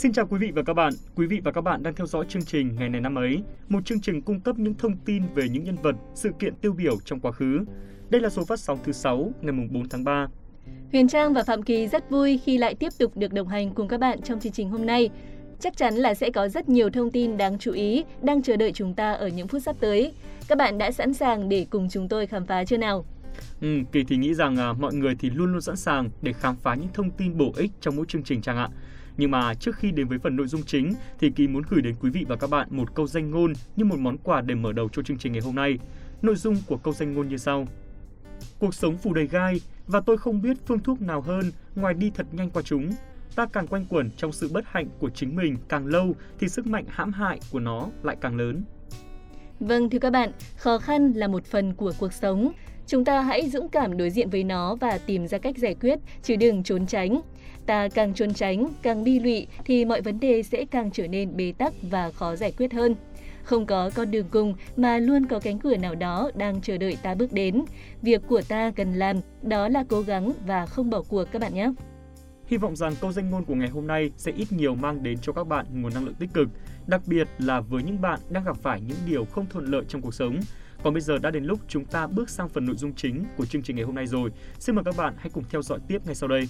Xin chào quý vị và các bạn. Quý vị và các bạn đang theo dõi chương trình Ngày này năm ấy, một chương trình cung cấp những thông tin về những nhân vật, sự kiện tiêu biểu trong quá khứ. Đây là số phát sóng thứ 6 ngày 4 tháng 3. Huyền Trang và Phạm Kỳ rất vui khi lại tiếp tục được đồng hành cùng các bạn trong chương trình hôm nay. Chắc chắn là sẽ có rất nhiều thông tin đáng chú ý đang chờ đợi chúng ta ở những phút sắp tới. Các bạn đã sẵn sàng để cùng chúng tôi khám phá chưa nào? Ừ, Kỳ thì nghĩ rằng à, mọi người thì luôn luôn sẵn sàng để khám phá những thông tin bổ ích trong mỗi chương trình chẳng ạ. Nhưng mà trước khi đến với phần nội dung chính thì Kỳ muốn gửi đến quý vị và các bạn một câu danh ngôn như một món quà để mở đầu cho chương trình ngày hôm nay. Nội dung của câu danh ngôn như sau. Cuộc sống phủ đầy gai và tôi không biết phương thuốc nào hơn ngoài đi thật nhanh qua chúng. Ta càng quanh quẩn trong sự bất hạnh của chính mình càng lâu thì sức mạnh hãm hại của nó lại càng lớn. Vâng thưa các bạn, khó khăn là một phần của cuộc sống. Chúng ta hãy dũng cảm đối diện với nó và tìm ra cách giải quyết, chứ đừng trốn tránh. Ta càng trốn tránh, càng bi lụy thì mọi vấn đề sẽ càng trở nên bế tắc và khó giải quyết hơn. Không có con đường cùng mà luôn có cánh cửa nào đó đang chờ đợi ta bước đến. Việc của ta cần làm đó là cố gắng và không bỏ cuộc các bạn nhé. Hy vọng rằng câu danh ngôn của ngày hôm nay sẽ ít nhiều mang đến cho các bạn nguồn năng lượng tích cực, đặc biệt là với những bạn đang gặp phải những điều không thuận lợi trong cuộc sống. Còn bây giờ đã đến lúc chúng ta bước sang phần nội dung chính của chương trình ngày hôm nay rồi. Xin mời các bạn hãy cùng theo dõi tiếp ngay sau đây.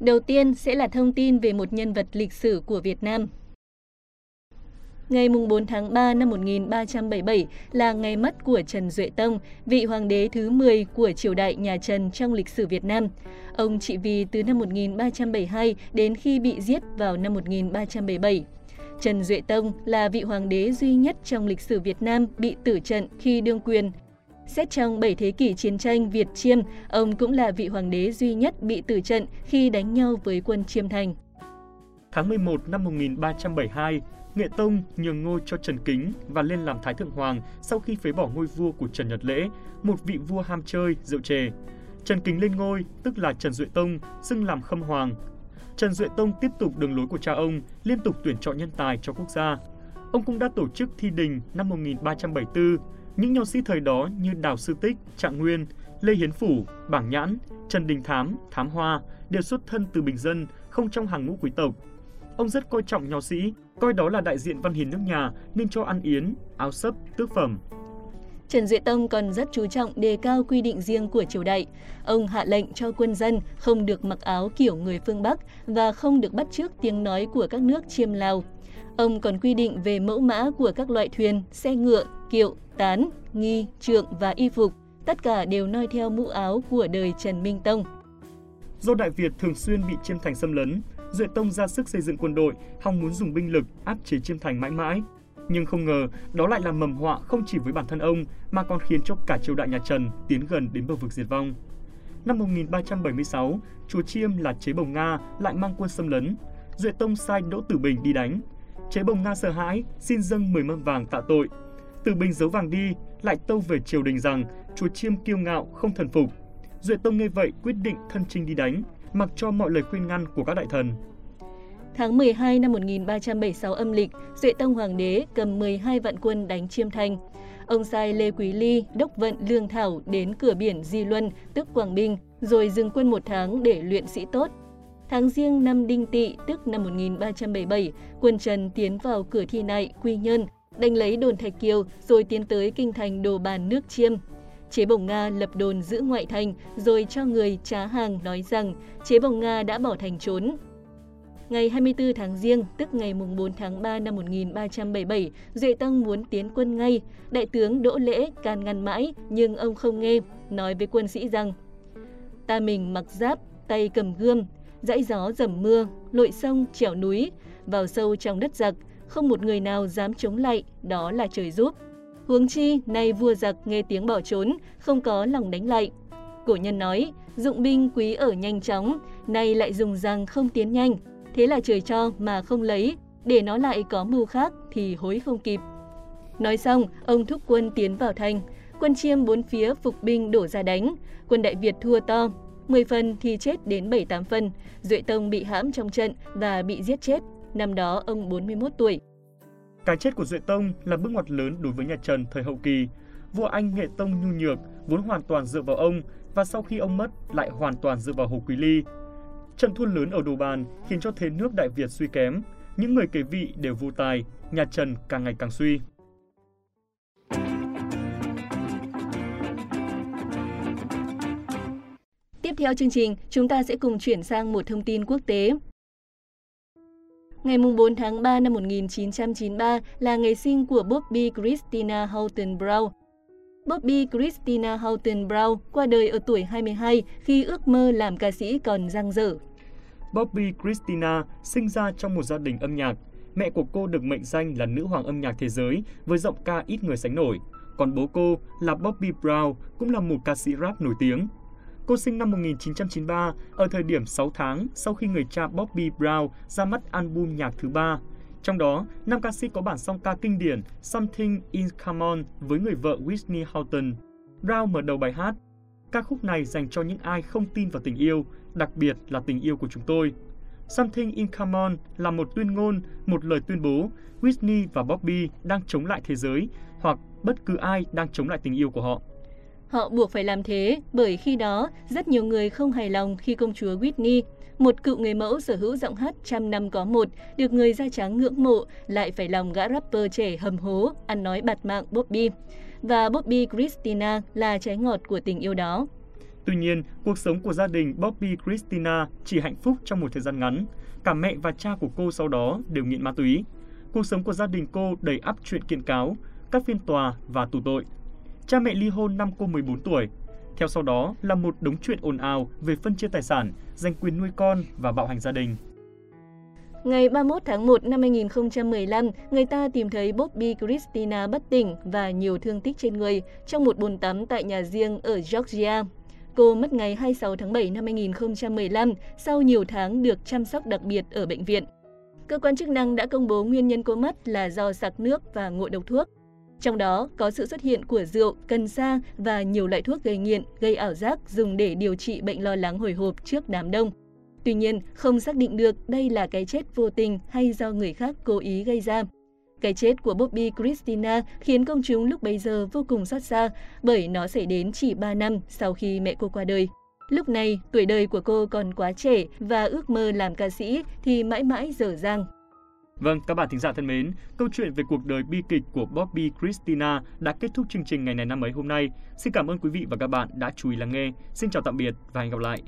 Đầu tiên sẽ là thông tin về một nhân vật lịch sử của Việt Nam. Ngày 4 tháng 3 năm 1377 là ngày mất của Trần Duệ Tông, vị hoàng đế thứ 10 của triều đại nhà Trần trong lịch sử Việt Nam. Ông trị vì từ năm 1372 đến khi bị giết vào năm 1377. Trần Duệ Tông là vị hoàng đế duy nhất trong lịch sử Việt Nam bị tử trận khi đương quyền. Xét trong 7 thế kỷ chiến tranh Việt Chiêm, ông cũng là vị hoàng đế duy nhất bị tử trận khi đánh nhau với quân Chiêm Thành. Tháng 11 năm 1372, Nghệ Tông nhường ngôi cho Trần Kính và lên làm Thái Thượng Hoàng sau khi phế bỏ ngôi vua của Trần Nhật Lễ, một vị vua ham chơi, rượu chè. Trần Kính lên ngôi, tức là Trần Duệ Tông, xưng làm Khâm Hoàng. Trần Duệ Tông tiếp tục đường lối của cha ông, liên tục tuyển chọn nhân tài cho quốc gia. Ông cũng đã tổ chức thi đình năm 1374, những nho sĩ thời đó như Đào Sư Tích, Trạng Nguyên, Lê Hiến Phủ, Bảng Nhãn, Trần Đình Thám, Thám Hoa đều xuất thân từ bình dân, không trong hàng ngũ quý tộc. Ông rất coi trọng nho sĩ, coi đó là đại diện văn hiến nước nhà nên cho ăn yến, áo sấp, tước phẩm. Trần Duệ Tông còn rất chú trọng đề cao quy định riêng của triều đại. Ông hạ lệnh cho quân dân không được mặc áo kiểu người phương Bắc và không được bắt chước tiếng nói của các nước chiêm Lào. Ông còn quy định về mẫu mã của các loại thuyền, xe ngựa, kiệu, tán, nghi, trượng và y phục. Tất cả đều noi theo mũ áo của đời Trần Minh Tông. Do Đại Việt thường xuyên bị chiêm thành xâm lấn, Duệ Tông ra sức xây dựng quân đội, hòng muốn dùng binh lực áp chế chiêm thành mãi mãi. Nhưng không ngờ, đó lại là mầm họa không chỉ với bản thân ông mà còn khiến cho cả triều đại nhà Trần tiến gần đến bờ vực diệt vong. Năm 1376, chúa Chiêm là chế bồng Nga lại mang quân xâm lấn. Duệ Tông sai Đỗ Tử Bình đi đánh. Chế bồng Nga sợ hãi, xin dâng 10 mâm vàng tạ tội. Tử Bình giấu vàng đi, lại tâu về triều đình rằng chúa Chiêm kiêu ngạo không thần phục. Duệ Tông nghe vậy quyết định thân chinh đi đánh, mặc cho mọi lời khuyên ngăn của các đại thần. Tháng 12 năm 1376 âm lịch, Duệ Tông Hoàng đế cầm 12 vạn quân đánh Chiêm Thành. Ông sai Lê Quý Ly, đốc vận Lương Thảo đến cửa biển Di Luân, tức Quảng Bình, rồi dừng quân một tháng để luyện sĩ tốt. Tháng riêng năm Đinh Tỵ, tức năm 1377, quân Trần tiến vào cửa Thi Nại, Quy Nhơn, đánh lấy đồn Thạch Kiều rồi tiến tới kinh thành Đồ Bàn nước Chiêm. Chế bồng Nga lập đồn giữ ngoại thành rồi cho người trá hàng nói rằng chế bồng Nga đã bỏ thành trốn. Ngày 24 tháng Giêng, tức ngày 4 tháng 3 năm 1377, Duệ Tăng muốn tiến quân ngay. Đại tướng Đỗ Lễ can ngăn mãi, nhưng ông không nghe, nói với quân sĩ rằng Ta mình mặc giáp, tay cầm gươm, dãy gió dầm mưa, lội sông, trèo núi, vào sâu trong đất giặc, không một người nào dám chống lại, đó là trời giúp. Huống chi, nay vua giặc nghe tiếng bỏ trốn, không có lòng đánh lại. Cổ nhân nói, dụng binh quý ở nhanh chóng, nay lại dùng rằng không tiến nhanh, thế là trời cho mà không lấy, để nó lại có mưu khác thì hối không kịp. Nói xong, ông thúc quân tiến vào thành, quân chiêm bốn phía phục binh đổ ra đánh, quân Đại Việt thua to, 10 phần thì chết đến 7-8 phần, Duệ Tông bị hãm trong trận và bị giết chết. năm đó ông 41 tuổi. Cái chết của Duệ Tông là bước ngoặt lớn đối với nhà Trần thời hậu kỳ. Vua Anh Nghệ Tông nhu nhược, vốn hoàn toàn dựa vào ông và sau khi ông mất lại hoàn toàn dựa vào Hồ Quý Ly. Trận thua lớn ở Đồ Bàn khiến cho thế nước Đại Việt suy kém, những người kế vị đều vô tài, nhà Trần càng ngày càng suy. Tiếp theo chương trình, chúng ta sẽ cùng chuyển sang một thông tin quốc tế. Ngày 4 tháng 3 năm 1993 là ngày sinh của Bobby Christina Houghton Brown. Bobby Christina Houghton Brown qua đời ở tuổi 22 khi ước mơ làm ca sĩ còn dang dở. Bobby Christina sinh ra trong một gia đình âm nhạc. Mẹ của cô được mệnh danh là nữ hoàng âm nhạc thế giới với giọng ca ít người sánh nổi. Còn bố cô là Bobby Brown, cũng là một ca sĩ rap nổi tiếng. Cô sinh năm 1993 ở thời điểm 6 tháng sau khi người cha Bobby Brown ra mắt album nhạc thứ ba. Trong đó, nam ca sĩ có bản song ca kinh điển Something in Common với người vợ Whitney Houston. Brown mở đầu bài hát. Ca khúc này dành cho những ai không tin vào tình yêu, đặc biệt là tình yêu của chúng tôi. Something in Common là một tuyên ngôn, một lời tuyên bố Whitney và Bobby đang chống lại thế giới hoặc bất cứ ai đang chống lại tình yêu của họ. Họ buộc phải làm thế bởi khi đó rất nhiều người không hài lòng khi công chúa Whitney, một cựu người mẫu sở hữu giọng hát trăm năm có một, được người da trắng ngưỡng mộ, lại phải lòng gã rapper trẻ hầm hố, ăn nói bạt mạng Bobby. Và Bobby Christina là trái ngọt của tình yêu đó. Tuy nhiên, cuộc sống của gia đình Bobby Christina chỉ hạnh phúc trong một thời gian ngắn. Cả mẹ và cha của cô sau đó đều nghiện ma túy. Cuộc sống của gia đình cô đầy ắp chuyện kiện cáo, các phiên tòa và tù tội. Cha mẹ ly hôn năm cô 14 tuổi. Theo sau đó là một đống chuyện ồn ào về phân chia tài sản, giành quyền nuôi con và bạo hành gia đình. Ngày 31 tháng 1 năm 2015, người ta tìm thấy Bobby Christina bất tỉnh và nhiều thương tích trên người trong một bồn tắm tại nhà riêng ở Georgia. Cô mất ngày 26 tháng 7 năm 2015 sau nhiều tháng được chăm sóc đặc biệt ở bệnh viện. Cơ quan chức năng đã công bố nguyên nhân cô mất là do sặc nước và ngộ độc thuốc. Trong đó có sự xuất hiện của rượu, cần sa và nhiều loại thuốc gây nghiện, gây ảo giác dùng để điều trị bệnh lo lắng hồi hộp trước đám đông. Tuy nhiên, không xác định được đây là cái chết vô tình hay do người khác cố ý gây ra. Cái chết của Bobby Christina khiến công chúng lúc bấy giờ vô cùng xót xa bởi nó xảy đến chỉ 3 năm sau khi mẹ cô qua đời. Lúc này, tuổi đời của cô còn quá trẻ và ước mơ làm ca sĩ thì mãi mãi dở dang. Vâng, các bạn thính giả thân mến, câu chuyện về cuộc đời bi kịch của Bobby Christina đã kết thúc chương trình ngày này năm ấy hôm nay. Xin cảm ơn quý vị và các bạn đã chú ý lắng nghe. Xin chào tạm biệt và hẹn gặp lại.